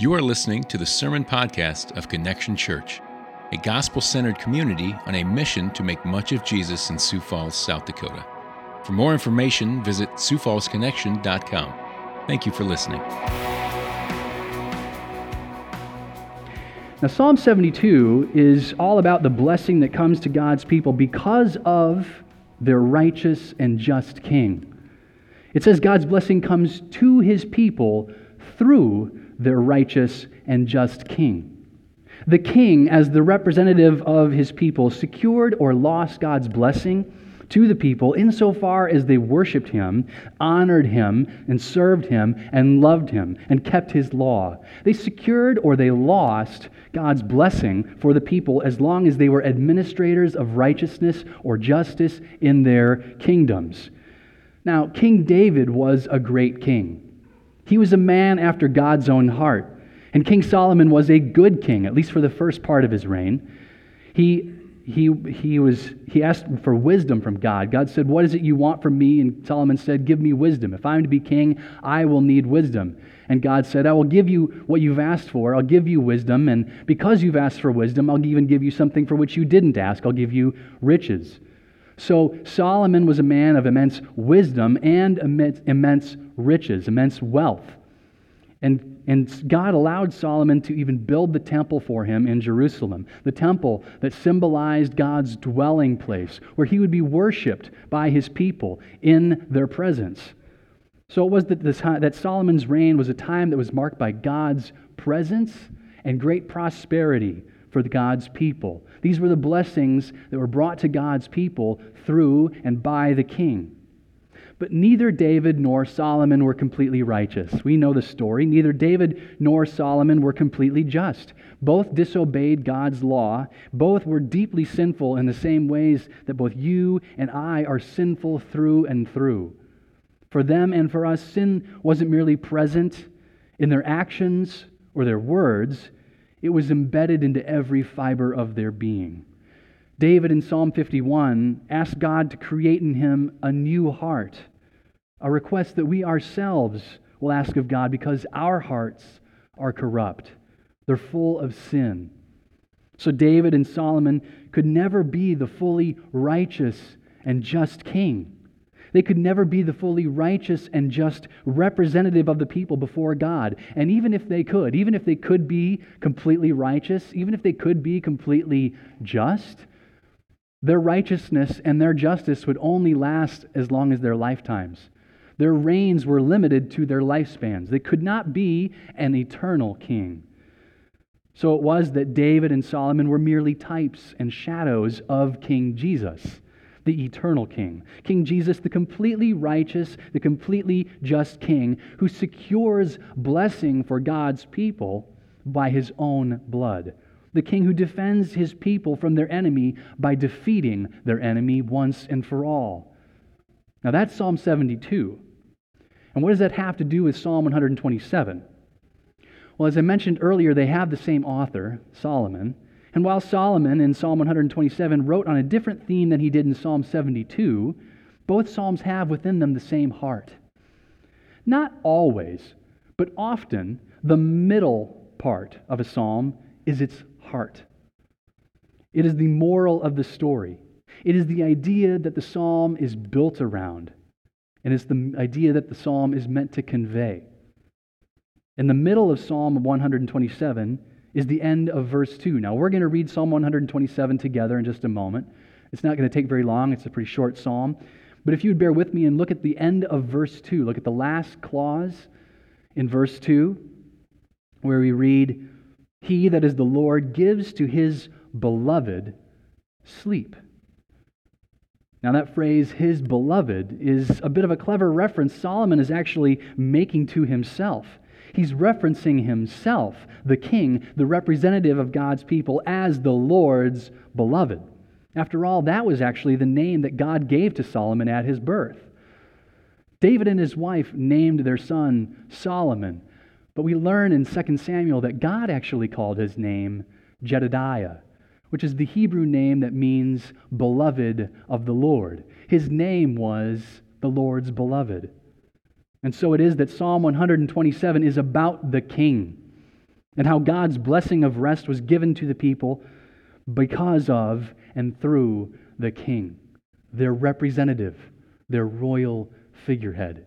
You are listening to the Sermon Podcast of Connection Church, a gospel centered community on a mission to make much of Jesus in Sioux Falls, South Dakota. For more information, visit SiouxFallsConnection.com. Thank you for listening. Now, Psalm 72 is all about the blessing that comes to God's people because of their righteous and just king. It says God's blessing comes to his people through their righteous and just king. The king, as the representative of his people, secured or lost God's blessing to the people insofar as they worshiped him, honored him, and served him, and loved him, and kept his law. They secured or they lost God's blessing for the people as long as they were administrators of righteousness or justice in their kingdoms. Now, King David was a great king. He was a man after God's own heart. And King Solomon was a good king, at least for the first part of his reign. He, he, he, was, he asked for wisdom from God. God said, What is it you want from me? And Solomon said, Give me wisdom. If I'm to be king, I will need wisdom. And God said, I will give you what you've asked for. I'll give you wisdom. And because you've asked for wisdom, I'll even give you something for which you didn't ask. I'll give you riches. So Solomon was a man of immense wisdom and immense riches, immense wealth. And, and God allowed Solomon to even build the temple for him in Jerusalem, the temple that symbolized God's dwelling place, where he would be worshiped by his people in their presence. So it was that, this, that Solomon's reign was a time that was marked by God's presence and great prosperity for God's people. These were the blessings that were brought to God's people through and by the king. But neither David nor Solomon were completely righteous. We know the story. Neither David nor Solomon were completely just. Both disobeyed God's law. Both were deeply sinful in the same ways that both you and I are sinful through and through. For them and for us, sin wasn't merely present in their actions or their words, it was embedded into every fiber of their being. David in Psalm 51 asked God to create in him a new heart, a request that we ourselves will ask of God because our hearts are corrupt. They're full of sin. So David and Solomon could never be the fully righteous and just king. They could never be the fully righteous and just representative of the people before God. And even if they could, even if they could be completely righteous, even if they could be completely just, their righteousness and their justice would only last as long as their lifetimes. Their reigns were limited to their lifespans. They could not be an eternal king. So it was that David and Solomon were merely types and shadows of King Jesus the eternal King. King Jesus, the completely righteous, the completely just King, who secures blessing for God's people by his own blood. The King who defends his people from their enemy by defeating their enemy once and for all. Now that's Psalm 72. And what does that have to do with Psalm 127? Well, as I mentioned earlier, they have the same author, Solomon. And while Solomon in Psalm 127 wrote on a different theme than he did in Psalm 72, both Psalms have within them the same heart. Not always, but often, the middle part of a psalm is its heart. It is the moral of the story. It is the idea that the psalm is built around, and it's the idea that the psalm is meant to convey. In the middle of Psalm 127 is the end of verse 2. Now, we're going to read Psalm 127 together in just a moment. It's not going to take very long, it's a pretty short psalm. But if you would bear with me and look at the end of verse 2, look at the last clause in verse 2, where we read, He that is the Lord gives to his beloved sleep. Now, that phrase, his beloved, is a bit of a clever reference Solomon is actually making to himself. He's referencing himself, the king, the representative of God's people, as the Lord's beloved. After all, that was actually the name that God gave to Solomon at his birth. David and his wife named their son Solomon, but we learn in 2 Samuel that God actually called his name Jedediah, which is the Hebrew name that means beloved of the Lord. His name was the Lord's beloved. And so it is that Psalm 127 is about the king. and how God's blessing of rest was given to the people because of and through the king, their representative, their royal figurehead.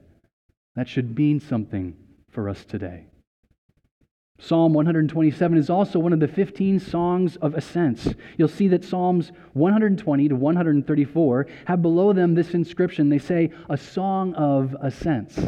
That should mean something for us today. Psalm 127 is also one of the 15 songs of ascents. You'll see that Psalms 120 to 134 have below them this inscription. They say, a song of ascents.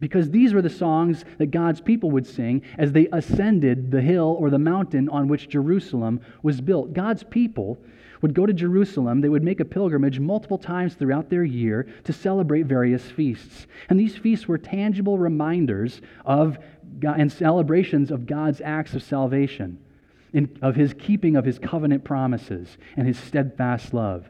Because these were the songs that God's people would sing as they ascended the hill or the mountain on which Jerusalem was built. God's people would go to Jerusalem. They would make a pilgrimage multiple times throughout their year to celebrate various feasts. And these feasts were tangible reminders of God, and celebrations of God's acts of salvation, in, of his keeping of his covenant promises and his steadfast love.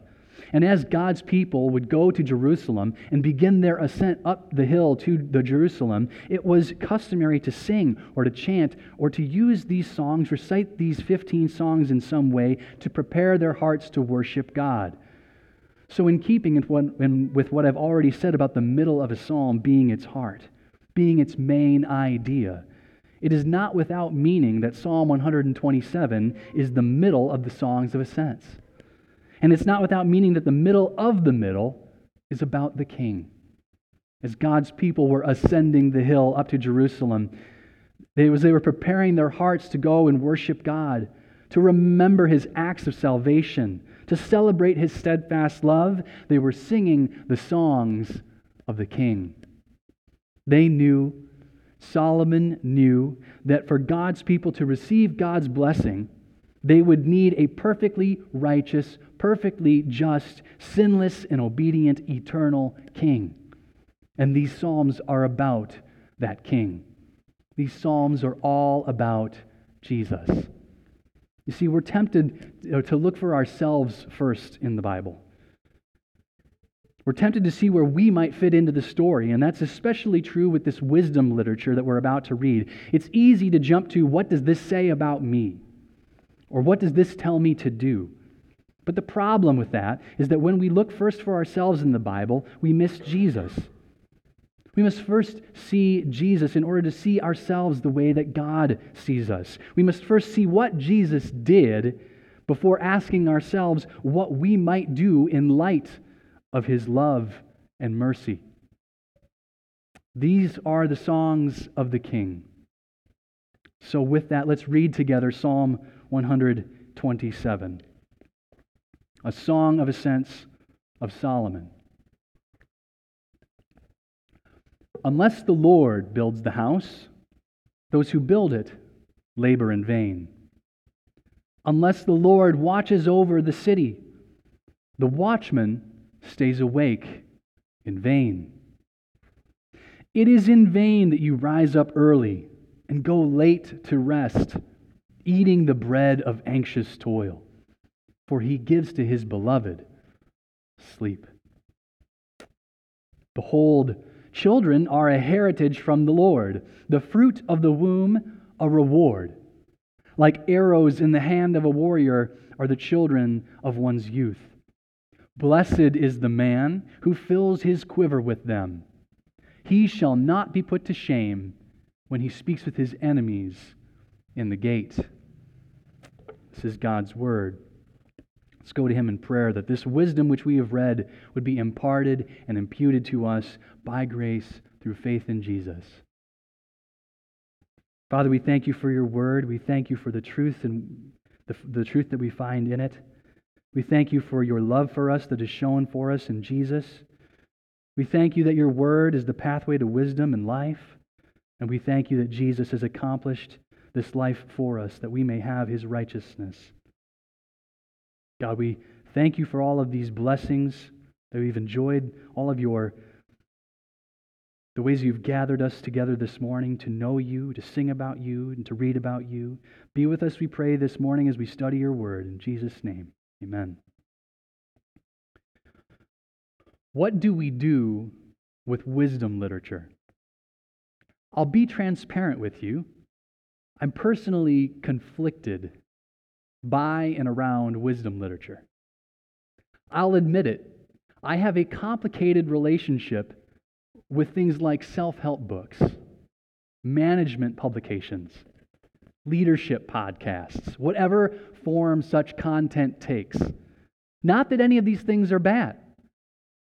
And as God's people would go to Jerusalem and begin their ascent up the hill to the Jerusalem, it was customary to sing or to chant or to use these songs, recite these 15 songs in some way to prepare their hearts to worship God. So, in keeping with what I've already said about the middle of a psalm being its heart, being its main idea, it is not without meaning that Psalm 127 is the middle of the songs of ascents. And it's not without meaning that the middle of the middle is about the king. As God's people were ascending the hill up to Jerusalem, they, was, they were preparing their hearts to go and worship God, to remember his acts of salvation, to celebrate his steadfast love. They were singing the songs of the king. They knew, Solomon knew, that for God's people to receive God's blessing, they would need a perfectly righteous, perfectly just, sinless, and obedient eternal king. And these Psalms are about that king. These Psalms are all about Jesus. You see, we're tempted to look for ourselves first in the Bible. We're tempted to see where we might fit into the story, and that's especially true with this wisdom literature that we're about to read. It's easy to jump to what does this say about me? Or what does this tell me to do? But the problem with that is that when we look first for ourselves in the Bible, we miss Jesus. We must first see Jesus in order to see ourselves the way that God sees us. We must first see what Jesus did before asking ourselves what we might do in light of his love and mercy. These are the songs of the King. So, with that, let's read together Psalm 127, a song of ascents of Solomon. Unless the Lord builds the house, those who build it labor in vain. Unless the Lord watches over the city, the watchman stays awake in vain. It is in vain that you rise up early and go late to rest eating the bread of anxious toil, for he gives to his beloved sleep. Behold, children are a heritage from the Lord, the fruit of the womb, a reward. Like arrows in the hand of a warrior are the children of one's youth. Blessed is the man who fills his quiver with them. He shall not be put to shame when he speaks with his enemies in the gate. This is God's word. Let's go to him in prayer that this wisdom which we have read would be imparted and imputed to us by grace through faith in Jesus. Father, we thank you for your word. We thank you for the truth and the, the truth that we find in it. We thank you for your love for us that is shown for us in Jesus. We thank you that your word is the pathway to wisdom and life. And we thank you that Jesus has accomplished this life for us, that we may have his righteousness. God, we thank you for all of these blessings that we've enjoyed, all of your the ways you've gathered us together this morning to know you, to sing about you, and to read about you. Be with us, we pray, this morning as we study your word. In Jesus' name, amen. What do we do with wisdom literature? I'll be transparent with you. I'm personally conflicted by and around wisdom literature. I'll admit it. I have a complicated relationship with things like self help books, management publications, leadership podcasts, whatever form such content takes. Not that any of these things are bad.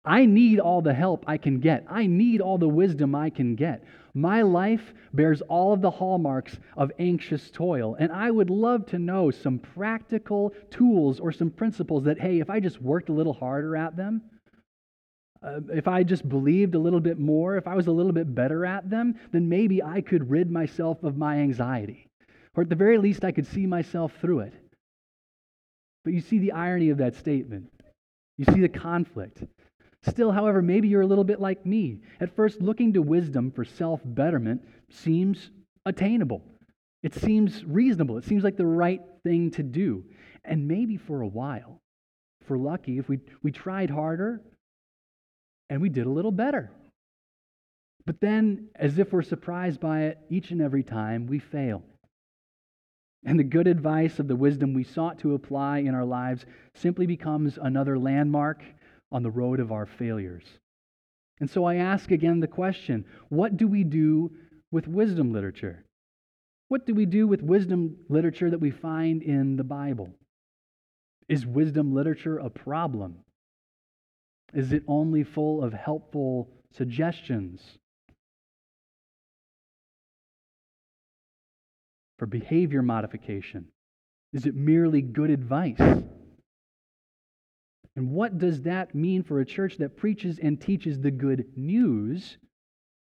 I need all the help I can get. I need all the wisdom I can get. My life bears all of the hallmarks of anxious toil, and I would love to know some practical tools or some principles that, hey, if I just worked a little harder at them, uh, if I just believed a little bit more, if I was a little bit better at them, then maybe I could rid myself of my anxiety. Or at the very least, I could see myself through it. But you see the irony of that statement. You see the conflict. Still, however, maybe you're a little bit like me. At first, looking to wisdom for self betterment seems attainable. It seems reasonable. It seems like the right thing to do. And maybe for a while, if we're lucky, if we, we tried harder and we did a little better. But then, as if we're surprised by it each and every time, we fail. And the good advice of the wisdom we sought to apply in our lives simply becomes another landmark on the road of our failures. And so I ask again the question what do we do with wisdom literature? What do we do with wisdom literature that we find in the Bible? Is wisdom literature a problem? Is it only full of helpful suggestions for behavior modification? Is it merely good advice? And what does that mean for a church that preaches and teaches the good news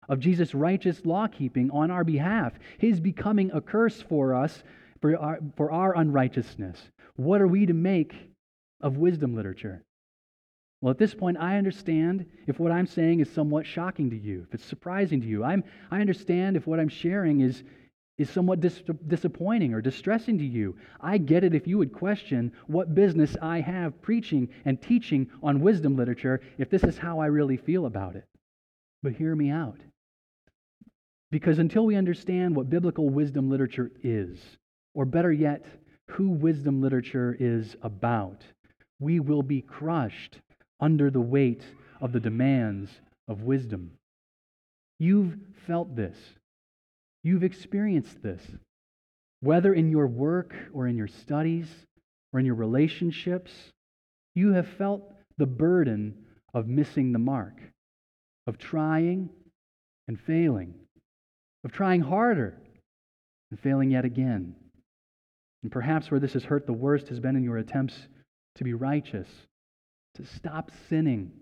of Jesus' righteous law keeping on our behalf, his becoming a curse for us for our, for our unrighteousness? What are we to make of wisdom literature? Well, at this point, I understand if what I'm saying is somewhat shocking to you, if it's surprising to you. I'm, I understand if what I'm sharing is, is somewhat dis- disappointing or distressing to you. I get it if you would question what business I have preaching and teaching on wisdom literature if this is how I really feel about it. But hear me out. Because until we understand what biblical wisdom literature is, or better yet, who wisdom literature is about, we will be crushed under the weight of the demands of wisdom. You've felt this. You've experienced this, whether in your work or in your studies or in your relationships. You have felt the burden of missing the mark, of trying and failing, of trying harder and failing yet again. And perhaps where this has hurt the worst has been in your attempts to be righteous, to stop sinning.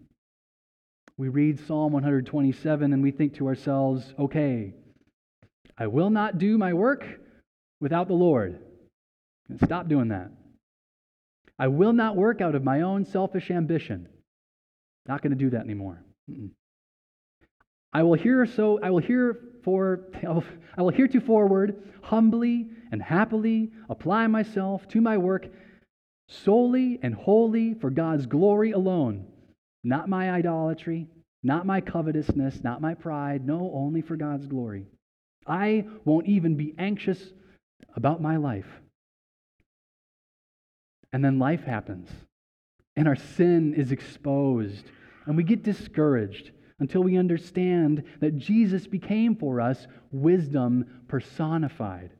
We read Psalm 127 and we think to ourselves, okay, I will not do my work without the Lord. Stop doing that. I will not work out of my own selfish ambition. Not going to do that anymore. I will hear so I will hear for I will heretofore humbly and happily apply myself to my work solely and wholly for God's glory alone, not my idolatry, not my covetousness, not my pride, no, only for God's glory. I won't even be anxious about my life. And then life happens, and our sin is exposed, and we get discouraged until we understand that Jesus became for us wisdom personified.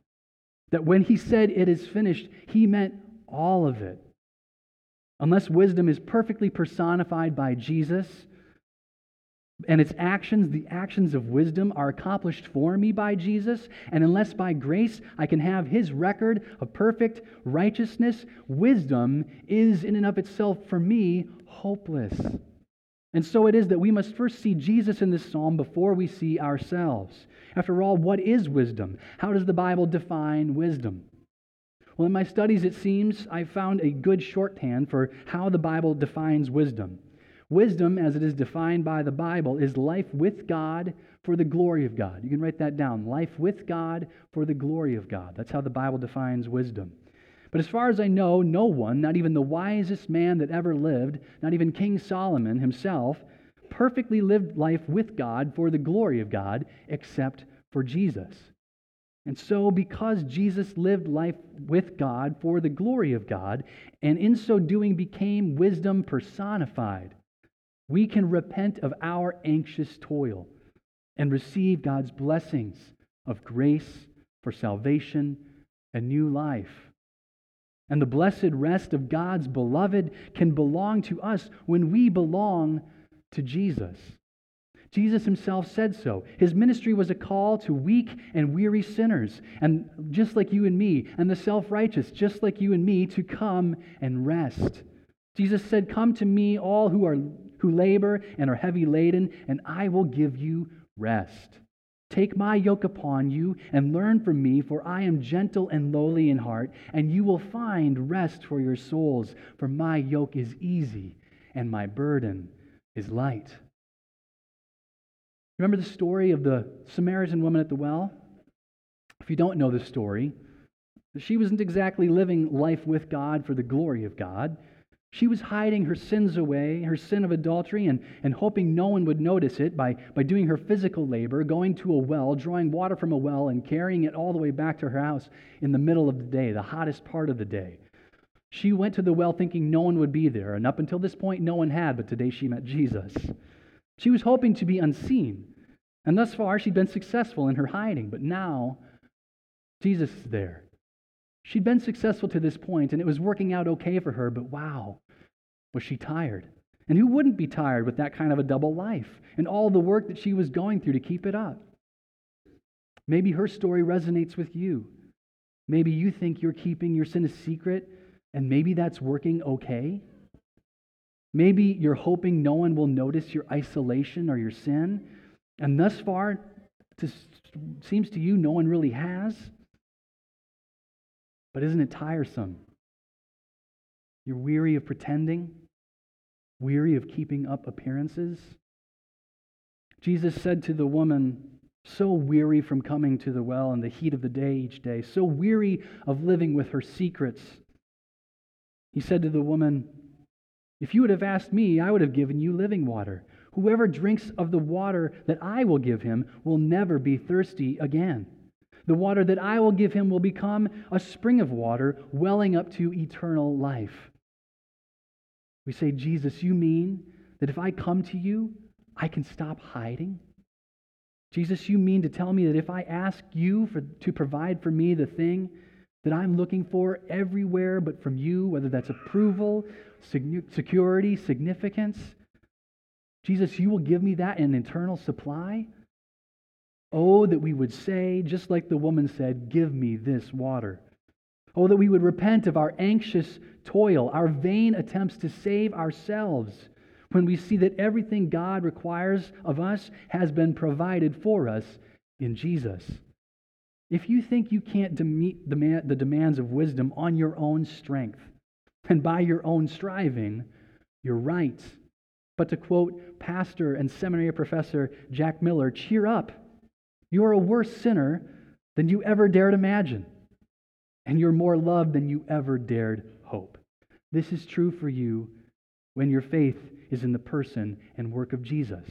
That when he said it is finished, he meant all of it. Unless wisdom is perfectly personified by Jesus, and its actions, the actions of wisdom, are accomplished for me by Jesus, and unless by grace I can have his record of perfect righteousness, wisdom is in and of itself for me hopeless. And so it is that we must first see Jesus in this psalm before we see ourselves. After all, what is wisdom? How does the Bible define wisdom? Well, in my studies, it seems I found a good shorthand for how the Bible defines wisdom. Wisdom, as it is defined by the Bible, is life with God for the glory of God. You can write that down. Life with God for the glory of God. That's how the Bible defines wisdom. But as far as I know, no one, not even the wisest man that ever lived, not even King Solomon himself, perfectly lived life with God for the glory of God, except for Jesus. And so, because Jesus lived life with God for the glory of God, and in so doing became wisdom personified, we can repent of our anxious toil and receive God's blessings of grace for salvation and new life. And the blessed rest of God's beloved can belong to us when we belong to Jesus. Jesus himself said so. His ministry was a call to weak and weary sinners, and just like you and me, and the self righteous, just like you and me, to come and rest. Jesus said, Come to me, all who, are, who labor and are heavy laden, and I will give you rest. Take my yoke upon you and learn from me, for I am gentle and lowly in heart, and you will find rest for your souls. For my yoke is easy and my burden is light. Remember the story of the Samaritan woman at the well? If you don't know the story, she wasn't exactly living life with God for the glory of God. She was hiding her sins away, her sin of adultery, and, and hoping no one would notice it by, by doing her physical labor, going to a well, drawing water from a well, and carrying it all the way back to her house in the middle of the day, the hottest part of the day. She went to the well thinking no one would be there, and up until this point, no one had, but today she met Jesus. She was hoping to be unseen, and thus far she'd been successful in her hiding, but now Jesus is there. She'd been successful to this point, and it was working out okay for her, but wow, was she tired? And who wouldn't be tired with that kind of a double life and all the work that she was going through to keep it up? Maybe her story resonates with you. Maybe you think you're keeping your sin a secret, and maybe that's working okay. Maybe you're hoping no one will notice your isolation or your sin, and thus far, it seems to you no one really has. But isn't it tiresome? You're weary of pretending, weary of keeping up appearances. Jesus said to the woman, so weary from coming to the well in the heat of the day each day, so weary of living with her secrets. He said to the woman, If you would have asked me, I would have given you living water. Whoever drinks of the water that I will give him will never be thirsty again. The water that I will give him will become a spring of water welling up to eternal life. We say, Jesus, you mean that if I come to you, I can stop hiding? Jesus, you mean to tell me that if I ask you for, to provide for me the thing that I'm looking for everywhere but from you, whether that's approval, security, significance, Jesus, you will give me that in eternal supply? Oh, that we would say, just like the woman said, Give me this water. Oh, that we would repent of our anxious toil, our vain attempts to save ourselves, when we see that everything God requires of us has been provided for us in Jesus. If you think you can't meet the demands of wisdom on your own strength and by your own striving, you're right. But to quote pastor and seminary professor Jack Miller, cheer up. You are a worse sinner than you ever dared imagine, and you're more loved than you ever dared hope. This is true for you when your faith is in the person and work of Jesus.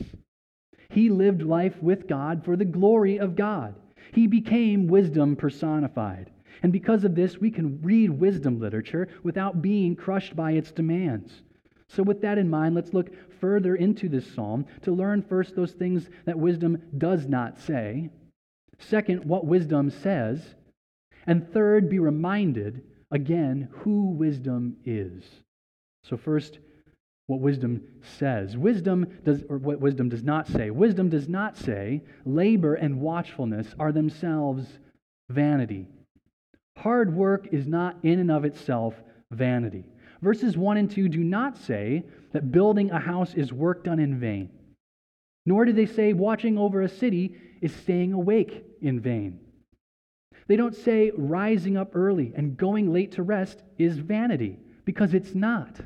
He lived life with God for the glory of God. He became wisdom personified. And because of this, we can read wisdom literature without being crushed by its demands. So, with that in mind, let's look further into this psalm to learn first those things that wisdom does not say, second, what wisdom says, and third, be reminded again who wisdom is. So, first, what wisdom says. Wisdom does, or what wisdom does not say. Wisdom does not say labor and watchfulness are themselves vanity. Hard work is not in and of itself vanity. Verses 1 and 2 do not say that building a house is work done in vain, nor do they say watching over a city is staying awake in vain. They don't say rising up early and going late to rest is vanity, because it's not.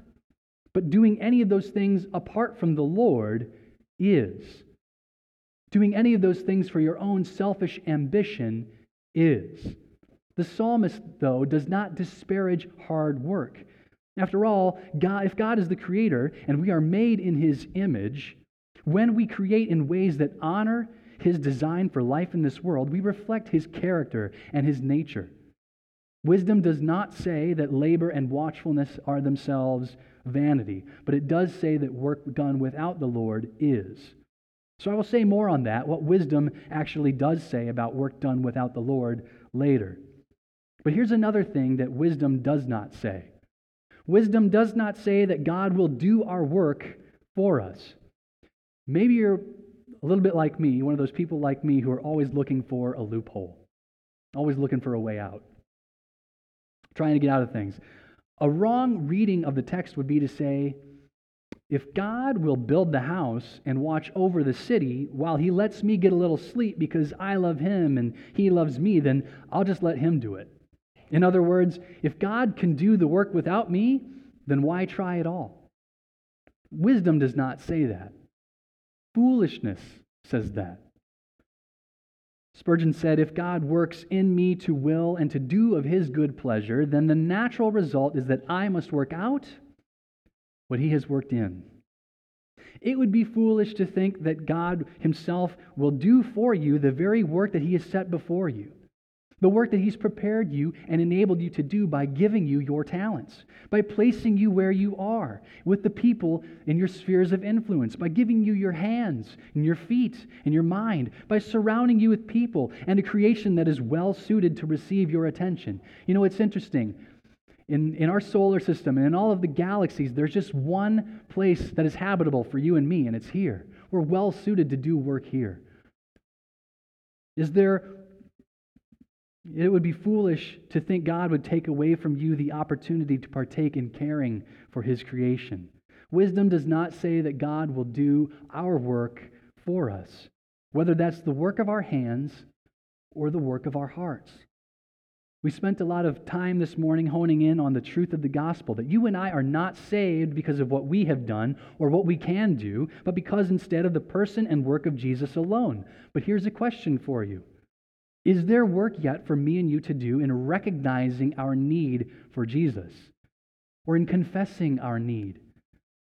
But doing any of those things apart from the Lord is. Doing any of those things for your own selfish ambition is. The psalmist, though, does not disparage hard work. After all, God, if God is the creator and we are made in his image, when we create in ways that honor his design for life in this world, we reflect his character and his nature. Wisdom does not say that labor and watchfulness are themselves vanity, but it does say that work done without the Lord is. So I will say more on that, what wisdom actually does say about work done without the Lord later. But here's another thing that wisdom does not say wisdom does not say that God will do our work for us. Maybe you're a little bit like me, one of those people like me who are always looking for a loophole, always looking for a way out, trying to get out of things. A wrong reading of the text would be to say, if God will build the house and watch over the city while he lets me get a little sleep because I love him and he loves me, then I'll just let him do it. In other words, if God can do the work without me, then why try at all? Wisdom does not say that. Foolishness says that. Spurgeon said, If God works in me to will and to do of his good pleasure, then the natural result is that I must work out what he has worked in. It would be foolish to think that God himself will do for you the very work that he has set before you. The work that He's prepared you and enabled you to do by giving you your talents, by placing you where you are with the people in your spheres of influence, by giving you your hands and your feet and your mind, by surrounding you with people and a creation that is well suited to receive your attention. You know, it's interesting. In, in our solar system and in all of the galaxies, there's just one place that is habitable for you and me, and it's here. We're well suited to do work here. Is there it would be foolish to think God would take away from you the opportunity to partake in caring for his creation. Wisdom does not say that God will do our work for us, whether that's the work of our hands or the work of our hearts. We spent a lot of time this morning honing in on the truth of the gospel that you and I are not saved because of what we have done or what we can do, but because instead of the person and work of Jesus alone. But here's a question for you is there work yet for me and you to do in recognizing our need for Jesus or in confessing our need?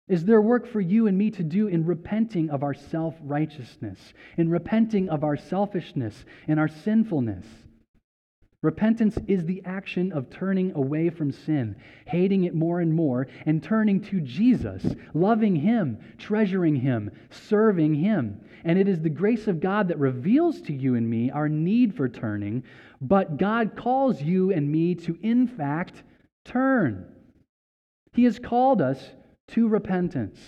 Is there work for you and me to do in repenting of our self righteousness, in repenting of our selfishness and our sinfulness? Repentance is the action of turning away from sin, hating it more and more, and turning to Jesus, loving Him, treasuring Him, serving Him. And it is the grace of God that reveals to you and me our need for turning, but God calls you and me to, in fact, turn. He has called us to repentance.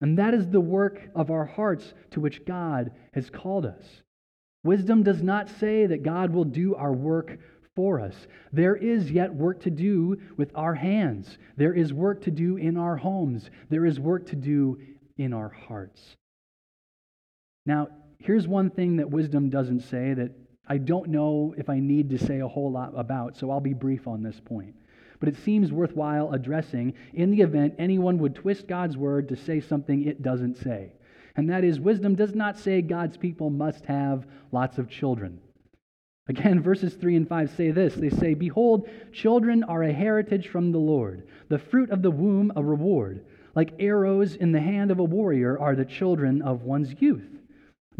And that is the work of our hearts to which God has called us. Wisdom does not say that God will do our work for us. There is yet work to do with our hands. There is work to do in our homes. There is work to do in our hearts. Now, here's one thing that wisdom doesn't say that I don't know if I need to say a whole lot about, so I'll be brief on this point. But it seems worthwhile addressing in the event anyone would twist God's word to say something it doesn't say and that is wisdom does not say God's people must have lots of children. Again, verses 3 and 5 say this They say, Behold, children are a heritage from the Lord, the fruit of the womb a reward. Like arrows in the hand of a warrior are the children of one's youth.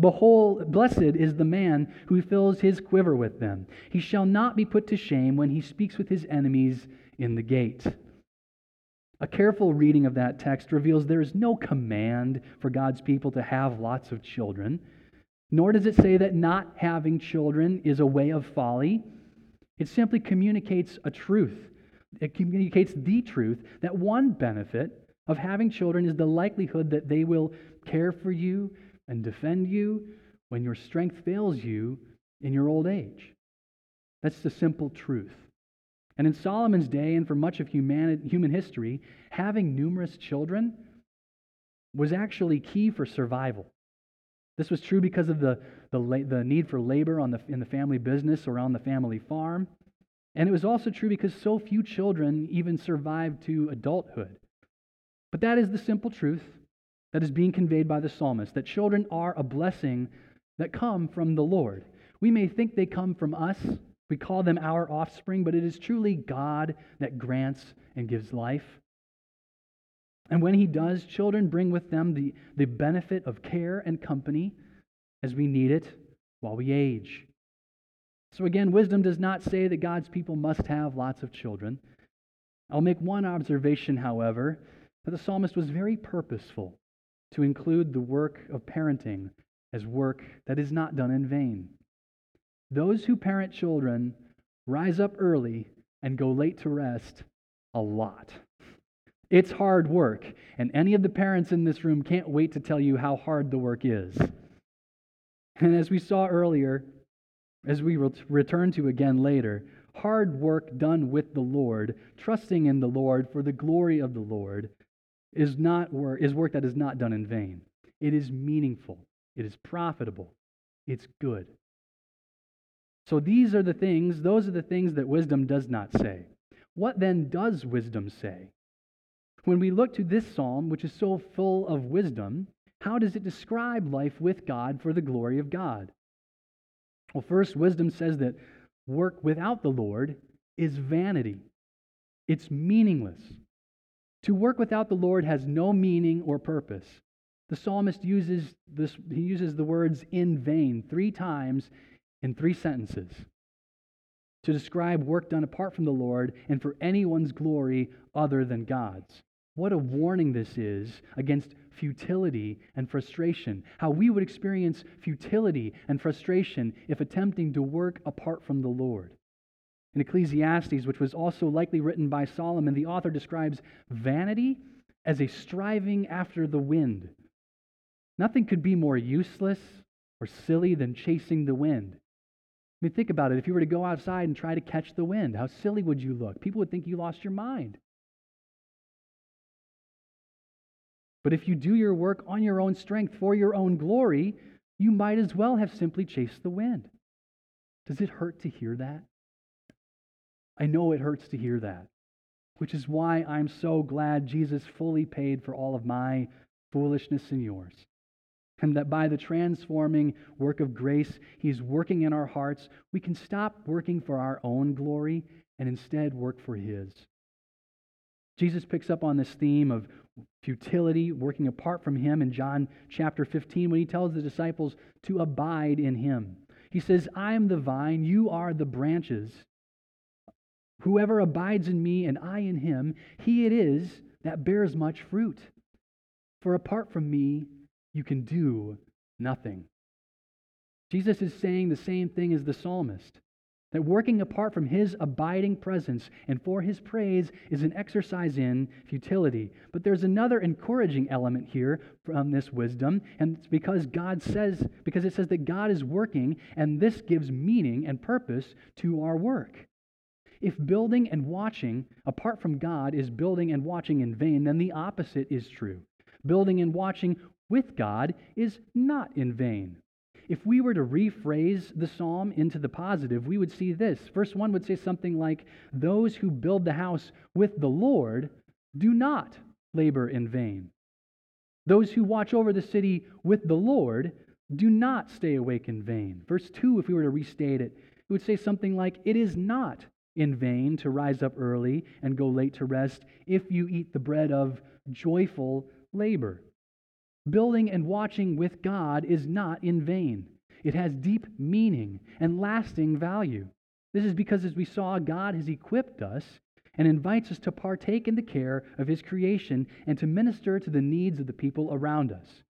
Behold, blessed is the man who fills his quiver with them. He shall not be put to shame when he speaks with his enemies in the gate. A careful reading of that text reveals there is no command for God's people to have lots of children, nor does it say that not having children is a way of folly. It simply communicates a truth. It communicates the truth that one benefit of having children is the likelihood that they will care for you and defend you when your strength fails you in your old age. That's the simple truth. And in Solomon's day and for much of human history, having numerous children was actually key for survival. This was true because of the, the, the need for labor on the, in the family business or on the family farm. And it was also true because so few children even survived to adulthood. But that is the simple truth that is being conveyed by the psalmist that children are a blessing that come from the Lord. We may think they come from us, we call them our offspring, but it is truly God that grants and gives life. And when He does, children bring with them the, the benefit of care and company as we need it while we age. So, again, wisdom does not say that God's people must have lots of children. I'll make one observation, however, that the psalmist was very purposeful to include the work of parenting as work that is not done in vain. Those who parent children rise up early, and go late to rest a lot. It's hard work, and any of the parents in this room can't wait to tell you how hard the work is. And as we saw earlier, as we will return to again later, hard work done with the Lord, trusting in the Lord for the glory of the Lord, is not work, is work that is not done in vain. It is meaningful, it is profitable, it's good. So these are the things, those are the things that wisdom does not say. What then does wisdom say? When we look to this psalm, which is so full of wisdom, how does it describe life with God for the glory of God? Well, first, wisdom says that work without the Lord is vanity, it's meaningless. To work without the Lord has no meaning or purpose. The psalmist uses this, he uses the words in vain three times in three sentences to describe work done apart from the Lord and for anyone's glory other than God's. What a warning this is against futility and frustration. How we would experience futility and frustration if attempting to work apart from the Lord. In Ecclesiastes, which was also likely written by Solomon, the author describes vanity as a striving after the wind. Nothing could be more useless or silly than chasing the wind. I mean, think about it. If you were to go outside and try to catch the wind, how silly would you look? People would think you lost your mind. But if you do your work on your own strength for your own glory, you might as well have simply chased the wind. Does it hurt to hear that? I know it hurts to hear that, which is why I'm so glad Jesus fully paid for all of my foolishness and yours. And that by the transforming work of grace He's working in our hearts, we can stop working for our own glory and instead work for His. Jesus picks up on this theme of futility, working apart from Him in John chapter 15 when He tells the disciples to abide in Him. He says, I am the vine, you are the branches. Whoever abides in me and I in him, he it is that bears much fruit. For apart from me, you can do nothing. Jesus is saying the same thing as the psalmist. That working apart from his abiding presence and for his praise is an exercise in futility. But there's another encouraging element here from this wisdom, and it's because God says, because it says that God is working, and this gives meaning and purpose to our work. If building and watching apart from God is building and watching in vain, then the opposite is true. Building and watching with God is not in vain. If we were to rephrase the psalm into the positive, we would see this. Verse 1 would say something like, Those who build the house with the Lord do not labor in vain. Those who watch over the city with the Lord do not stay awake in vain. Verse 2, if we were to restate it, it would say something like, It is not in vain to rise up early and go late to rest if you eat the bread of joyful labor. Building and watching with God is not in vain. It has deep meaning and lasting value. This is because, as we saw, God has equipped us and invites us to partake in the care of His creation and to minister to the needs of the people around us.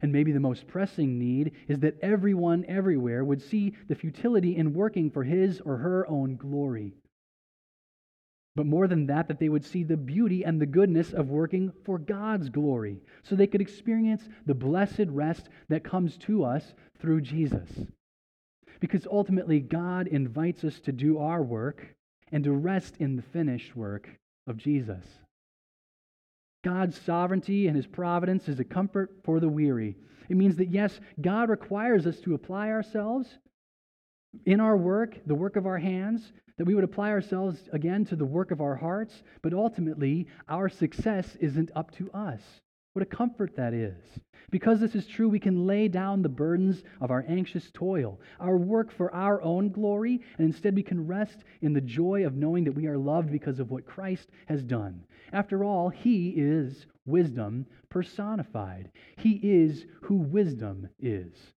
And maybe the most pressing need is that everyone everywhere would see the futility in working for his or her own glory. But more than that, that they would see the beauty and the goodness of working for God's glory, so they could experience the blessed rest that comes to us through Jesus. Because ultimately, God invites us to do our work and to rest in the finished work of Jesus. God's sovereignty and his providence is a comfort for the weary. It means that, yes, God requires us to apply ourselves in our work, the work of our hands, that we would apply ourselves again to the work of our hearts, but ultimately, our success isn't up to us. What a comfort that is. Because this is true, we can lay down the burdens of our anxious toil, our work for our own glory, and instead we can rest in the joy of knowing that we are loved because of what Christ has done. After all, He is wisdom personified, He is who wisdom is.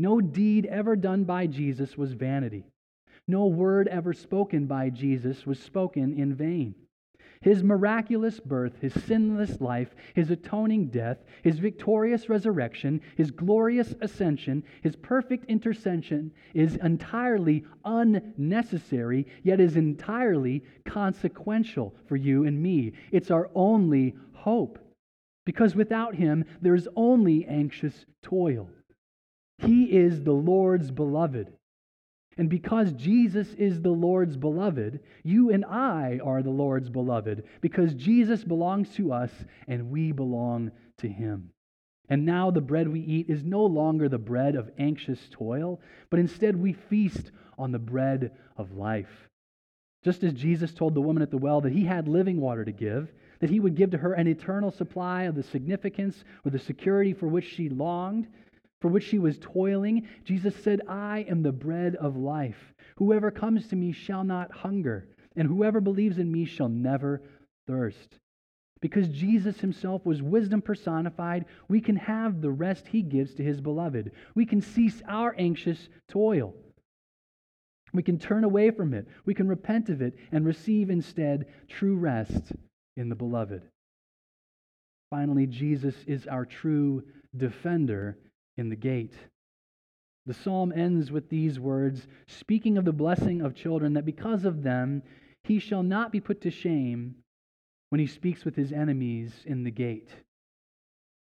No deed ever done by Jesus was vanity. No word ever spoken by Jesus was spoken in vain. His miraculous birth, his sinless life, his atoning death, his victorious resurrection, his glorious ascension, his perfect intercession is entirely unnecessary, yet is entirely consequential for you and me. It's our only hope. Because without him, there is only anxious toil. He is the Lord's beloved. And because Jesus is the Lord's beloved, you and I are the Lord's beloved, because Jesus belongs to us and we belong to him. And now the bread we eat is no longer the bread of anxious toil, but instead we feast on the bread of life. Just as Jesus told the woman at the well that he had living water to give, that he would give to her an eternal supply of the significance or the security for which she longed, for which she was toiling, Jesus said, I am the bread of life. Whoever comes to me shall not hunger, and whoever believes in me shall never thirst. Because Jesus himself was wisdom personified, we can have the rest he gives to his beloved. We can cease our anxious toil. We can turn away from it. We can repent of it and receive instead true rest in the beloved. Finally, Jesus is our true defender in the gate. The psalm ends with these words, speaking of the blessing of children, that because of them he shall not be put to shame when he speaks with his enemies in the gate.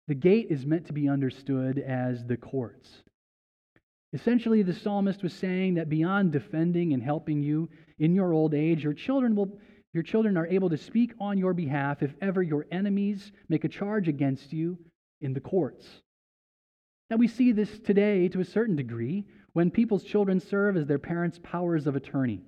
The gate is meant to be understood as the courts. Essentially, the psalmist was saying that beyond defending and helping you in your old age, your children will your children are able to speak on your behalf if ever your enemies make a charge against you in the courts. Now, we see this today to a certain degree when people's children serve as their parents' powers of attorney.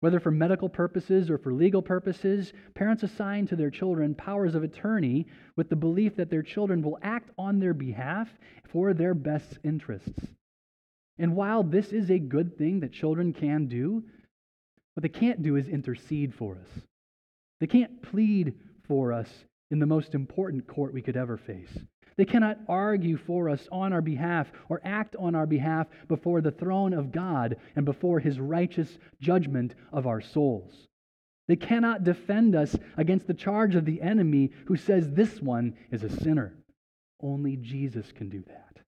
Whether for medical purposes or for legal purposes, parents assign to their children powers of attorney with the belief that their children will act on their behalf for their best interests. And while this is a good thing that children can do, what they can't do is intercede for us. They can't plead for us in the most important court we could ever face. They cannot argue for us on our behalf or act on our behalf before the throne of God and before his righteous judgment of our souls. They cannot defend us against the charge of the enemy who says this one is a sinner. Only Jesus can do that.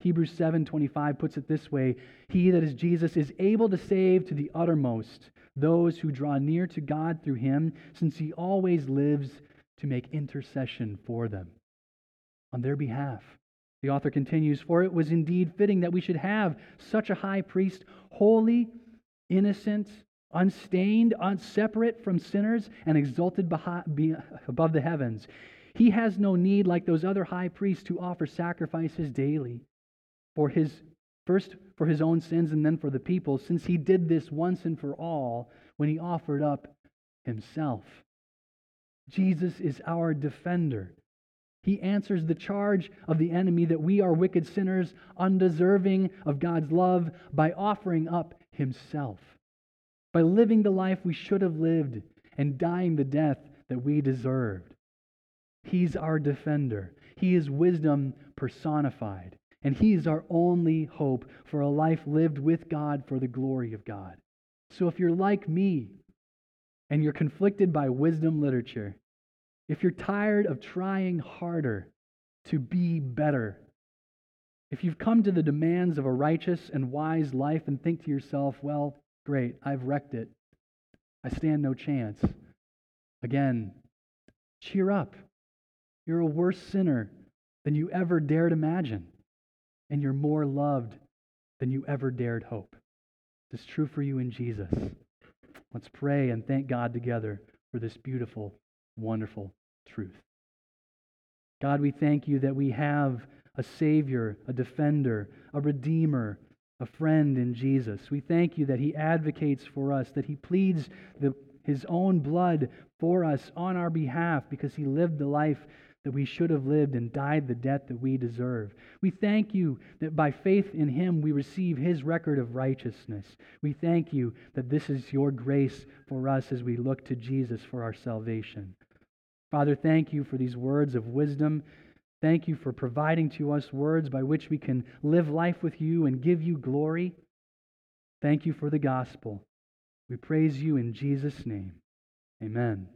Hebrews 7:25 puts it this way, he that is Jesus is able to save to the uttermost those who draw near to God through him, since he always lives to make intercession for them on their behalf. The author continues, For it was indeed fitting that we should have such a high priest, holy, innocent, unstained, unseparate from sinners, and exalted above the heavens. He has no need, like those other high priests, to offer sacrifices daily for his first for his own sins and then for the people, since he did this once and for all when he offered up himself. Jesus is our defender. He answers the charge of the enemy that we are wicked sinners, undeserving of God's love, by offering up himself, by living the life we should have lived and dying the death that we deserved. He's our defender. He is wisdom personified. And He is our only hope for a life lived with God for the glory of God. So if you're like me and you're conflicted by wisdom literature, if you're tired of trying harder to be better, if you've come to the demands of a righteous and wise life and think to yourself, well, great, I've wrecked it, I stand no chance, again, cheer up. You're a worse sinner than you ever dared imagine and you're more loved than you ever dared hope. This is true for you in Jesus. Let's pray and thank God together for this beautiful, wonderful truth. God, we thank you that we have a Savior, a defender, a Redeemer, a friend in Jesus. We thank you that He advocates for us, that He pleads the, His own blood for us on our behalf because He lived the life that we should have lived and died the death that we deserve. We thank you that by faith in him we receive his record of righteousness. We thank you that this is your grace for us as we look to Jesus for our salvation. Father, thank you for these words of wisdom. Thank you for providing to us words by which we can live life with you and give you glory. Thank you for the gospel. We praise you in Jesus' name. Amen.